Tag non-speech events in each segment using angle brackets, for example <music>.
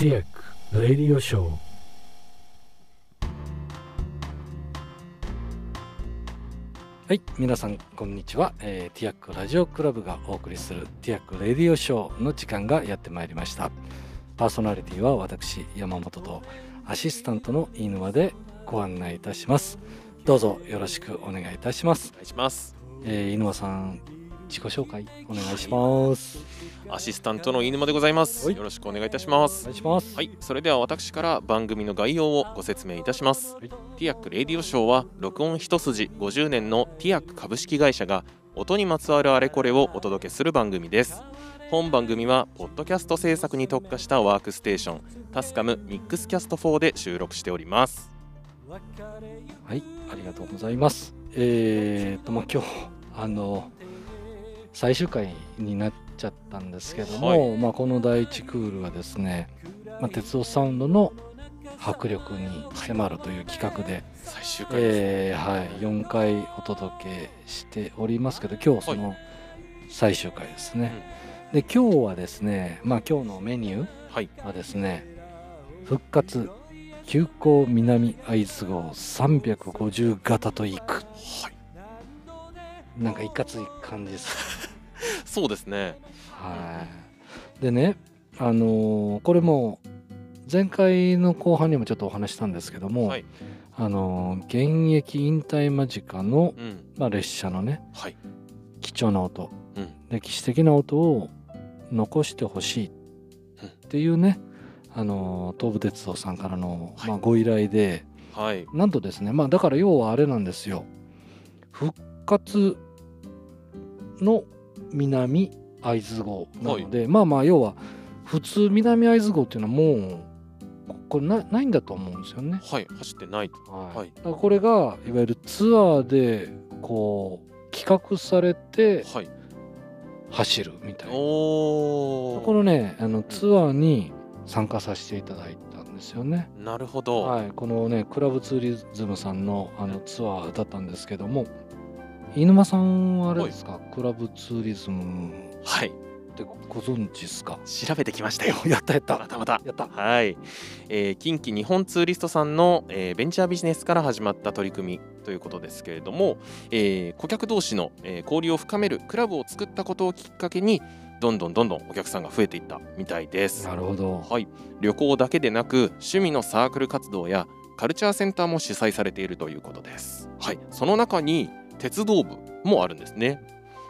ティアック・レディオ・ショー。はい皆さんこんにちは、えー、ティアックラジオクラブがお送りするティアック・レディオ・ショーの時間がやってまいりました。パーソナリティは私山本とアシスタントの飯沼でご案内いたします。どうぞよろしくお願いいたします。お願いします、えー、飯沼さん自己紹介お願いします、アシスタントの飯沼でございます。はい。よろしくお願いいたします。お願いします。はい。それでは私から番組の概要をご説明いたします、はい。 TEAC Radio Show は録音一筋50年のティアック株式会社が音にまつわるあれこれをお届けする番組です。本番組はポッドキャスト制作に特化したワークステーション TASCAM Mixcast 4で収録しております。はい、ありがとうございます。えーと、まあ、今日、あの、最終回になっちゃったんですけども、はまあ、この第一クールはですね、まあ、鉄道サウンドの迫力に迫るという企画で、最終回です、えーはい、4回お届けしておりますけど、今日その最終回ですね。で、今日はですね、まあ、今日のメニュはい。ーはですね、復活急行南会津号350型と行く。はいなんかいかつい感じです。そうですね。はい。でねあのーこれも前回の後半にもちょっとお話ししたんですけども、はい。あのー現役引退間近の、うん。まあ、列車のねはい。貴重な音、うん。歴史的な音を残してほしいっていうね、あのー東武鉄道さんからの、はい。まあ、ご依頼で、はい。なんとですねまあだから要はあれなんですよ。復活の南会津号なので、まあまあ要は普通南会津号っていうのはもうここれなないんだと思うんですよね。はい走ってないと。はい。はい。これがいわゆるツアーでこう企画されてはい。走るみたいな。おこのねあのツアーに参加させていただいたんですよね。なるほど、はい、このねクラブツーリズムさんのあのツアーだったんですけども飯沼さんはあれですか、クラブツーリズム。はい、ってご存知ですか？調べてきましたよ。<laughs> やったやった。またまた。やった。はい、えー近畿日本ツーリストさんの、えーベンチャービジネスから始まった取り組みということですけれども、えー顧客同士の、えー交流を深めるクラブを作ったことをきっかけにどんどんどんどんお客さんが増えていったみたいです。なるほど。はい、旅行だけでなく趣味のサークル活動やカルチャーセンターも主催されているということです。はい、その中に鉄道部もあるんですね。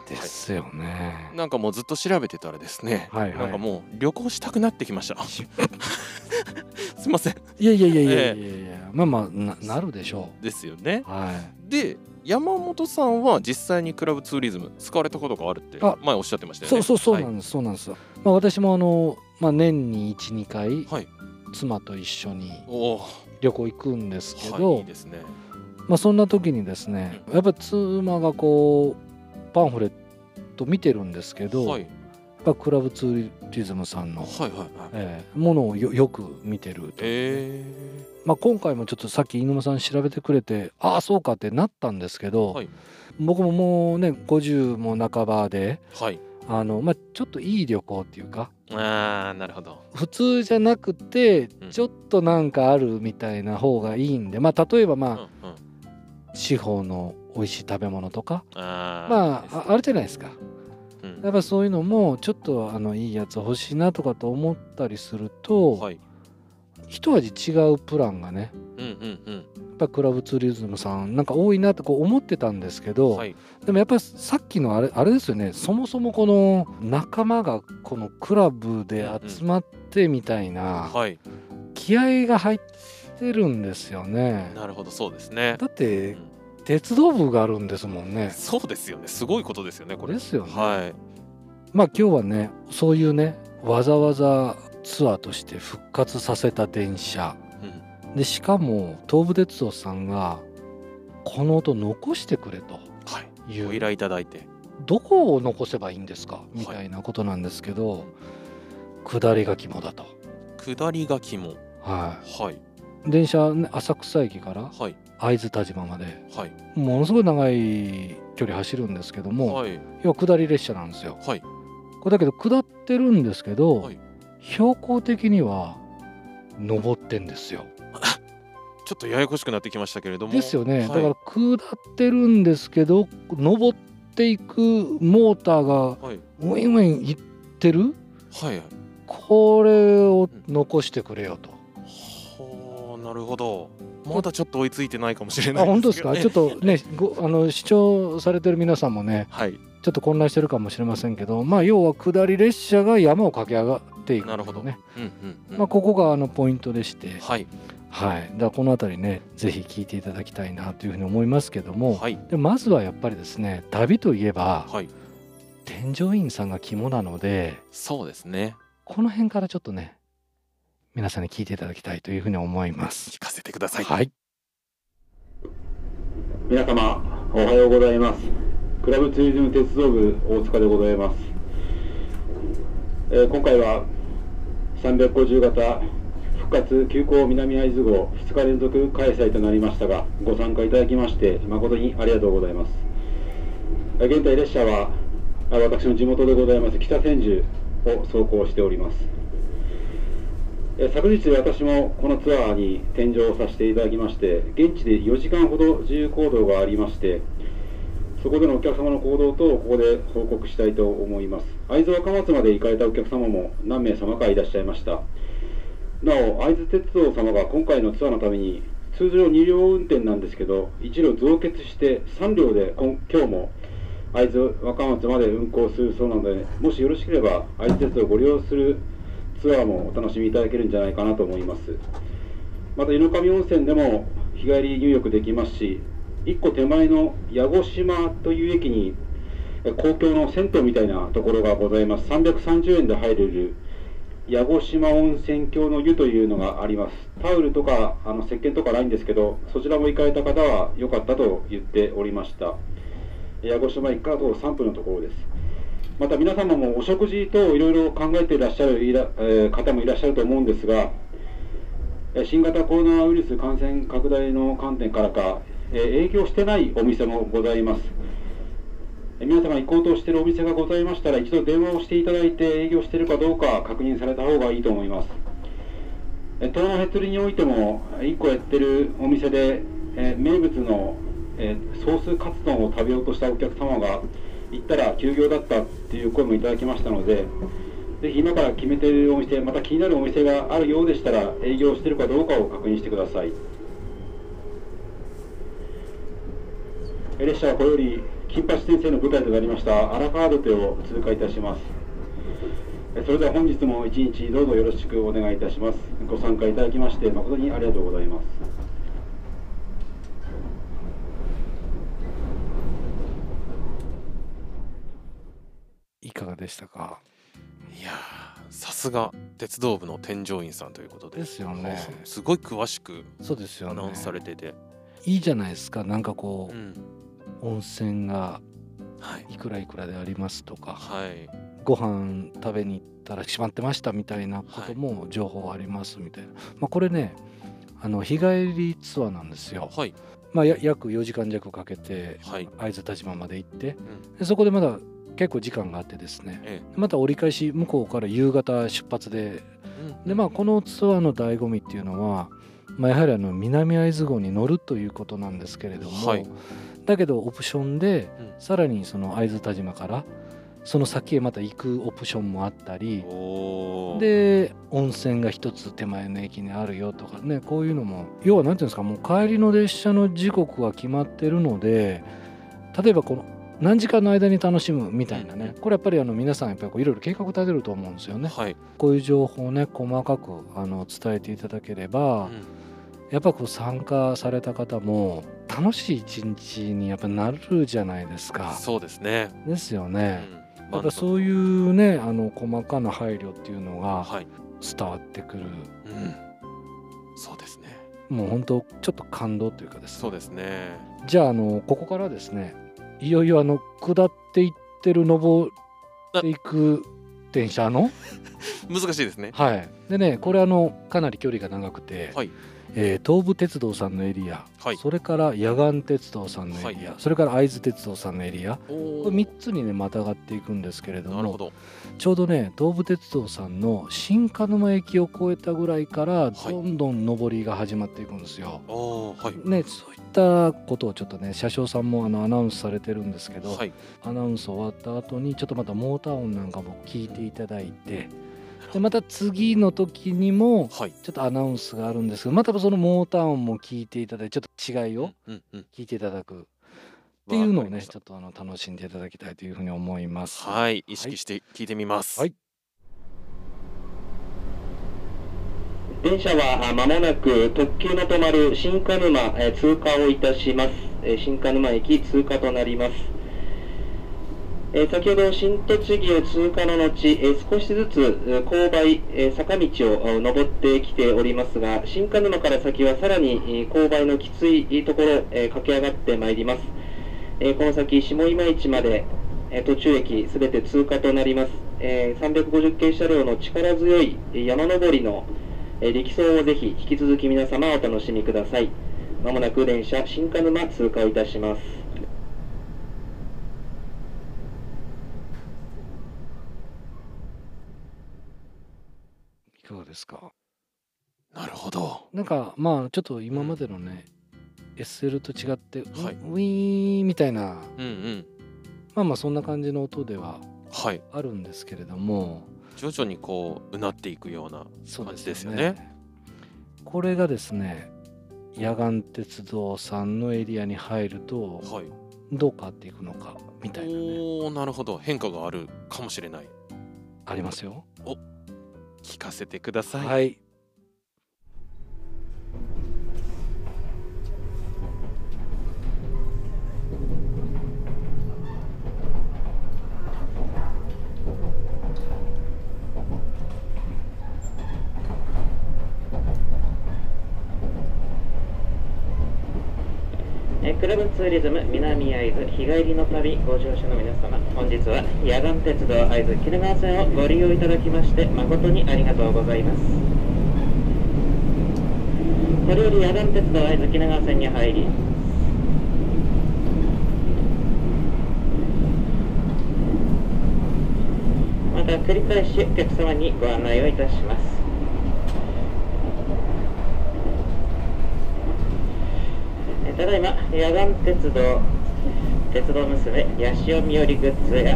ですよね、なんかもうずっと調べてたらですね、はいはいなんかもう旅行したくなってきました。<laughs> すいません。いやいやいやいやいやいや、まあまあななるでしょですよねう。はいで、山本さんは実際にクラブツーリズム使われたことがあるってあ前おっしゃってましたよね。そうそうそうはいなんです、そうなんですよまあ私もあの、まあ、年に12回、はい妻と一緒に旅行行くんですけはい、ど、いいですね。まあそんな時にですねやっぱ妻がこうパンフレット見てるんですけど、はい、やっぱクラブツーリズムさんの。えーものをよよく見てると、えまあ、今回もちょっとさっき飯沼さん調べてくれてああそうかってなったんですけど、はい僕ももうね50も半ばでー、はい。あの、まあ、ちょっといい旅行っていうかああ、なるほど。普通じゃなくてうんちょっとなんかあるみたいな方がいいんで、まあ例えばまうん、うん。あ地方の美味しい食べ物とかまあああるじゃないですかうんやっぱそういうのもちょっとあのいいやつ欲しいなとかと思ったりすると、はい。一味違うプランがねうん、うん、うん。やっぱクラブツーリズムさんなんか多いなってこう思ってたんですけど、はい。でもやっぱりさっきのあれあれですよねそもそもこの仲間がこのクラブで集まってみたいなはい。気合が入ってるんですよね。なるほど、そうですね。だってうん鉄道部があるんですもんね。そうですよね。すごいことですよね、これ。ですよね。はい。まあ今日はねそういうねわざわざツアーとして復活させた電車うん。でしかも東武鉄道さんがこの音残してくれとはい。いうご依頼いただいて。どこを残せばいいんですか？みたいなことなんですけど、下りが肝だと。下りが肝。ははい。い、電車、ね、浅草駅からはい。会津田島まではい。ものすごい長い距離走るんですけども、はい。要は下り列車なんですよ。はい。これだけど下ってるんですけど、はい標高的には登ってんですよ。<laughs> ちょっとややこしくなってきましたけれどもですよね、はいだから下ってるんですけど登っていくモーターがはいウィンウィンいってる？はいこれを残してくれよと。はあなるほどまだちょっと追いついてないかもしれないあ本当ですか？ちょっとねごあの視聴されてる皆さんもねはい。ちょっと混乱してるかもしれませんけどまあ要は下り列車が山を駆け上がっていくなるほど。ね、うんうんうん。まあ、ここがあのポイントでして、はい。はい、だからこの辺りねぜひ聞いていただきたいなというふうに思いますけども、はい。でまずはやっぱりですね旅といえばはい。添乗員さんが肝なのでそうですね。この辺からちょっとね皆さんに聞いていただきたいというふうに思います。聞かせてください。はい、皆様おはようございます。クラブツーリズム鉄道部大塚でございます、えー今回は350型復活急行南会津号2日連続開催となりましたがご参加いただきまして誠にありがとうございます。えー現在列車はあ私の地元でございます北千住を走行しておりますえ昨日私もこのツアーに添乗させていただきまして現地で4時間ほど自由行動がありましてそこでのお客様の行動とここで報告したいと思います。会津若松まで行かれたお客様も何名様かいらっしゃいました。なお会津鉄道様が今回のツアーのために通常2両運転なんですけど1両増結して3両で今今日も会津若松まで運行するそうなのでもしよろしければ会津鉄道をご利用するツアーもお楽しみいただけるんじゃないかなと思います。また井の上温泉でも日帰り入浴できますし1個手前の矢越島という駅に公共の銭湯みたいなところがございます。330円で入れる矢越島温泉郷の湯というのがあります。タオルとかあの石鹸とかないんですけどそちらも行かれた方は良かったと言っておりました。矢越島駅から徒歩3分のところです。また皆様もお食事等いろいろ考えていらっしゃるいら、えー方もいらっしゃると思うんですが新型コロナウイルス感染拡大の観点からか、えー営業してないお店もございます。え皆様行こうとしているお店がございましたら一度電話をしていただいて営業しているかどうか確認された方がいいと思います。えー東南へつりにおいても1個やってるお店で、えー名物の、えーソースカツ丼を食べようとしたお客様が行ったら休業だったっていう声もいただきましたのでぜひ今から決めているお店また気になるお店があるようでしたら営業しているかどうかを確認してください。え列車はこれより金八先生の舞台となりました荒川土手を通過いたします。えそれでは本日も一日どうぞよろしくお願いいたします。ご参加いただきまして誠にありがとうございますいかがでしたか。いやーさすが鉄道部の添乗員さんということで。ですよね。すごい詳しくそうですよね。アナウンスされてて、いいじゃないですか。なんかこう、うん。温泉がはい。いくらいくらでありますとか。はい。ご飯食べに行ったら閉まってましたみたいなことも情報ありますみたいな、まあ、これねあの日帰りツアーなんですよ、はい。まあ、や約4時間弱かけてはい、会津田島まで行ってうん。でそこでまだ結構時間があってですね。えまた折り返し向こうから夕方出発で。えうん。でまあこのツアーの醍醐味っていうのは、まあ、やはりあの南会津号に乗るということなんですけれども、はい。だけどオプションでうん。さらにその会津田島からその先へまた行くオプションもあったりで温泉が一つ手前の駅にあるよとかねこういうのも要は何ていうんですかもう帰りの列車の時刻は決まってるので例えばこの何時間の間に楽しむみたいなね。これやっぱりあの皆さんやっぱりいろいろ計画立てると思うんですよね。はい、こういう情報をね細かくあの伝えていただければ、うん。やっぱこう参加された方も楽しい一日にやっぱなるじゃないですか。そうですね、ですようね。んやっぱそういうねあの細かな配慮っていうのがはい、伝わってくる、うん、そうですね。もう本当ちょっと感動というかですね。そうですね。じゃああのここからですねいよいよあの下っていってる登っていく電車の？<laughs> 難しいですね。はい。でねこれあのかなり距離が長くて、はいえー東武鉄道さんのエリア、はい。それから野岩鉄道さんのエリア、はい。それから会津鉄道さんのエリアおこれ3つにねまたがっていくんですけれどもなるほど。ちょうどね東武鉄道さんの新鹿沼駅を越えたぐらいからはい。どんどん上りが始まっていくんですよ。はい。ね、そういったことをちょっとね車掌さんもあのアナウンスされてるんですけど、はい。アナウンス終わった後にちょっとまたモーター音なんかも聞いていただいてでまた次の時にもはい。ちょっとアナウンスがあるんですけどまたそのモーター音も聞いていただいてちょっと違いをうんうん聞いていただく。っていうのをねちょっとあの楽しんでいただきたいというふうに思います。はい。意識して聞いてみます。はい。電車はあ間もなく特急の止まる新鹿沼えー通過をいたします。えー新鹿沼駅通過となります。え先ほど新栃木を通過の後、え少しずつ勾配、え坂道を登ってきておりますが、新鹿沼から先はさらに勾配のきついところ、え駆け上がってまいります。えこの先、下今市まで、え途中駅すべて通過となります。え350系車両の力強い山登りのえー力走をぜひ引き続き皆様お楽しみください。まもなく電車新鹿沼通過いたします。いかがですか？なるほど。なんかまあちょっと今までのね、SL と違って、ウはい。ウィーンみたいなうんうん。まあまあそんな感じの音でははい。あるんですけれども徐々にこううなっていくような感じですよね。これがですね野岩鉄道さんのエリアに入るとはい。どう変わっていくのかみたいなね。おおなるほど。変化があるかもしれない。ありますよ。聞かせてください。はい。えクラブツーリズム南会津日帰りの旅ご乗車の皆様本日は野岩鉄道会津鬼怒川線をご利用いただきまして誠にありがとうございます。これより野岩鉄道会津鬼怒川線に入りまた繰り返しお客様にご案内をいたしますえーただいま野岩鉄道鉄道娘八潮みよりグッズや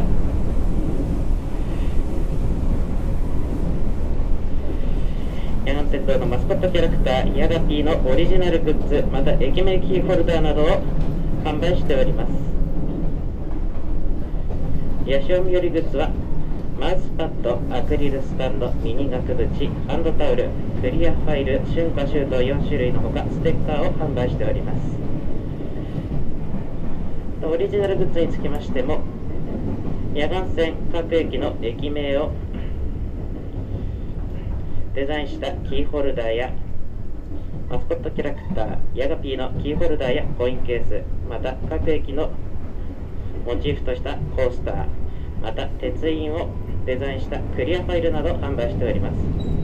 野岩鉄道のマスコットキャラクターヤガピーのオリジナルグッズまた駅名キーホルダーなどを販売しております。八潮みよりグッズはマウスパッド、アクリルスタンド、ミニ額縁、ハンドタオル、クリアファイル、春夏秋冬4種類のほかステッカーを販売しております。オリジナルグッズにつきましても野岩線各駅の駅名をデザインしたキーホルダーやマスコットキャラクターヤガピーのキーホルダーやコインケースまた各駅のモチーフとしたコースターまた鉄印をデザインしたクリアファイルなど販売しております。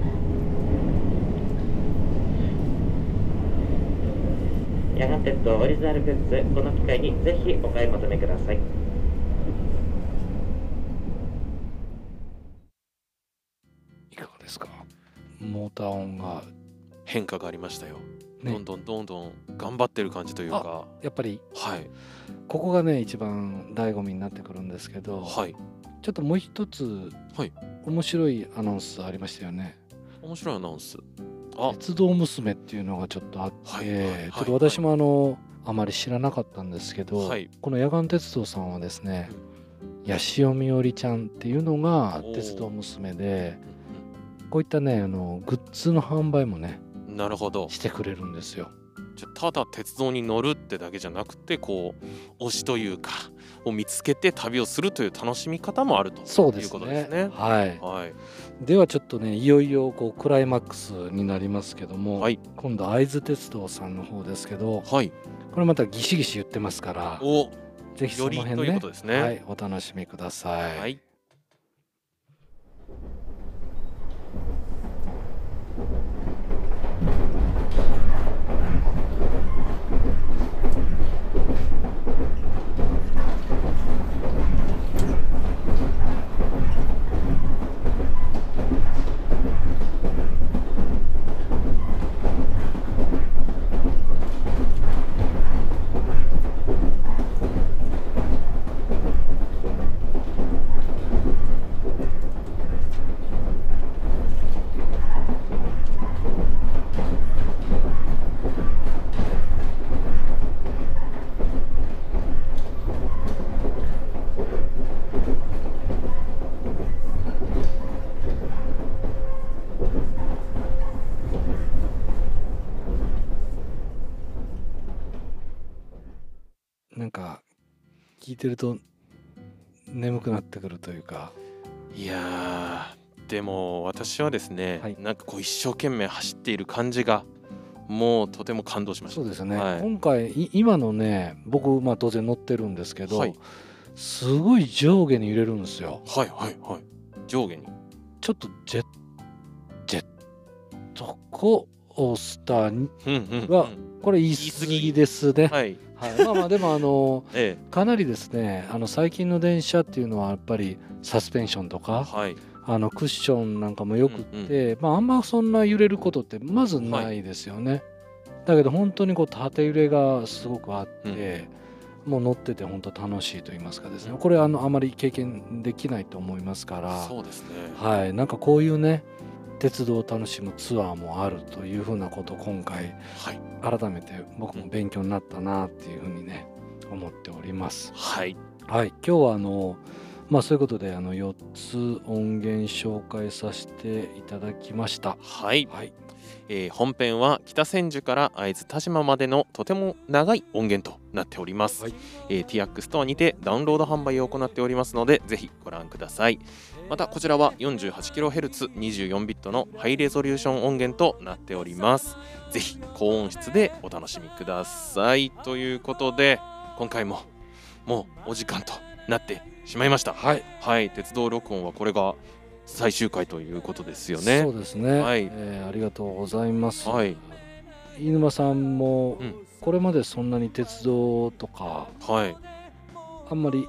野岩鉄道オリジナルグッズこの機会にぜひお買い求めください。いかがですか？モーター音が。変化がありましたよ、ね。どんどんどんどん頑張ってる感じというか。やっぱり。はい。ここがね一番醍醐味になってくるんですけど、はい。ちょっともう一つ、はい。面白いアナウンスありましたよね。面白いアナウンス。あ鉄道娘っていうのがちょっとあって、ちょっと私もあの、あまり知らなかったんですけど、はい。この野岩鉄道さんはですね、八潮みおりちゃんっていうのが鉄道娘でうんこういったねあのグッズの販売もねうんなるほど。してくれるんですよ。じゃあただ鉄道に乗るってだけじゃなくてこう推しというかを見つけて旅をするという楽しみ方もあるというそうですねことですね。はい、はい、ではちょっとねいよいよこうクライマックスになりますけども、はい今度会津鉄道さんの方ですけどはい、これまたギシギシ言ってますからおぜひそのよりという辺ねことですね。はい、お楽しみください。はいてると眠くなってくるというか。いやーでも私はですね、はい。なんかこう一生懸命走っている感じがもうとても感動しました。そうですね、はい。今回い今のね僕、まあ、当然乗ってるんですけど、はい。すごい上下に揺れるんですよ。はいはいはい。上下に。ちょっとジェッジェットコースターにうんうんはうん。これ言い過ぎ。ですね、はいはい。まあまあでもあの <laughs> えかなりですねあの最近の電車っていうのはやっぱりサスペンションとえかはい。あのクッションなんかもよくっうんて、まああんまそんな揺れることってまずないですよね、だけど本当にこう縦揺れがすごくあって、もう乗ってて本当楽しいと言いますかですね。これあのあまり経験できないと思いますから。そうですね。はい。なんかこういうね鉄道を楽しむツアーもあるというふうなことを今回はい。改めて僕も勉強になったなっていうふうにね思っております。はい。はい、今日はあのまあそういうことであの4つ音源紹介させていただきました。はい、はい、えー本編は北千住から会津田島までのとても長い音源となっております、はい。えー TX ストアにてダウンロード販売を行っておりますのでぜひご覧くださいまたこちらは 48kHz24 ビットのハイレゾリューション音源となっております。ぜひ高音質でお楽しみください。ということで今回ももうお時間となってしまいました。はい、はい。鉄道録音はこれが最終回ということですよね。そうですね、はい。えーありがとうございます。はい。飯沼さんもうん。これまでそんなに鉄道とかはい。あんまり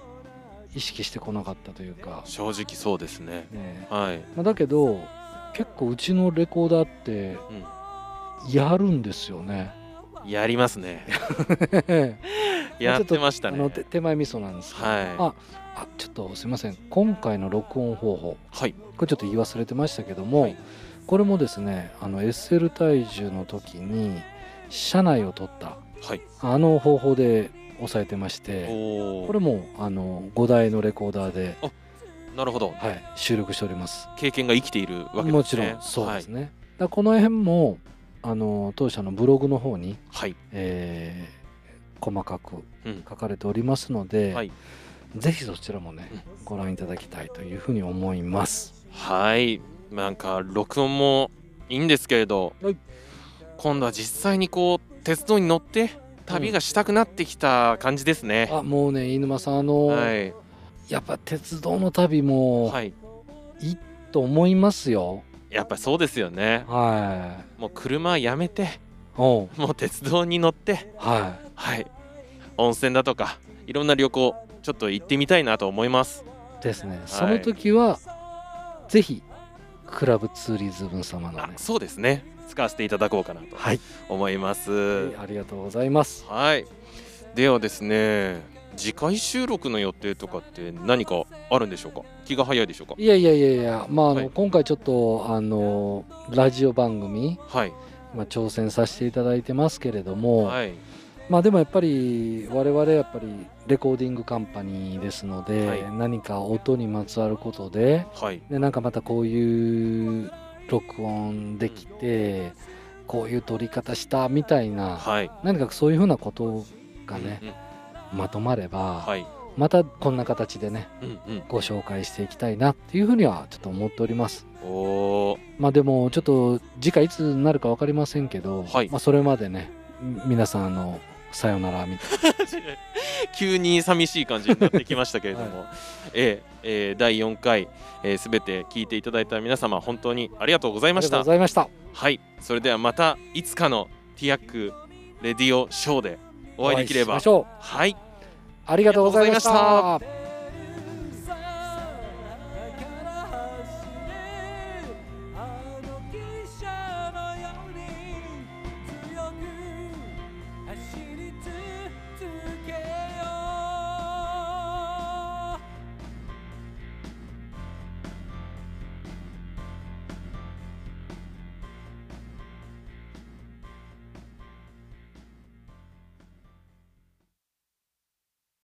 意識してこなかったというか、正直そうですね。ね。はい。まあ、だけど結構うちのレコーダーってやるんですよね。やりますね。<laughs> やってましたね。あの手手前味噌なんですけど、はい。ああちょっとすいません。今回の録音方法。はい。これちょっと言い忘れてましたけども、はい。これもですねあの SL 体重の時に車内を取った。はい。あの方法で押さえてましてこれもあの5台のレコーダーで、なるほど。はい、収録しております。経験が生きているわけですね。もちろんそうですね、だからこの辺もあの当社のブログの方に、はい。えー細かくうん。書かれておりますので、はい。ぜひそちらもね、ご覧いただきたいというふうに思います。はい。なんか録音もいいんですけれど、はい。今度は実際にこう鉄道に乗って旅がしたくなってきた感じですね、あもうね飯沼さんあの、はいやっぱ鉄道の旅もはいいいと思いますよ。やっぱりそうですよねはい。もう車やめてもう鉄道に乗ってははい温泉だとかいろんな旅行ちょっと行ってみたいなと思いますい。ですね。その時は、ぜひクラブツーリズム様のね。あそうですね使わせていただこうかなとはい、思います。ありがとうございます。はい。ではですね次回収録の予定とかって何かあるんでしょうか？気が早いでしょうか？いやいやいやいや、まああの、はい。今回ちょっとあのラジオ番組、はい。まあ、挑戦させていただいてますけれども、はい。まあでもやっぱり我々やっぱりレコーディングカンパニーですので、はい。何か音にまつわることではい。でなんかまたこういう録音できて、こういう撮り方したみたいな、はい。何かそういうふうなことがね、うんうん。まとまれば、はい。またこんな形でねうんうん。ご紹介していきたいなっていうふうにはちょっと思っております。おー。まあでもちょっと次回いつになるか分かりませんけど、はい。まあそれまでねみ皆さんあのさよならみたい急に寂しい感じになってきましたけれども、えええー第4回すべ、えー、全て聞いていただいた皆様本当にありがとうございなありがとうましたございました。はい。それではまたいつかのティアックレディオショーでお会いできれば。はい。ありがとうございました。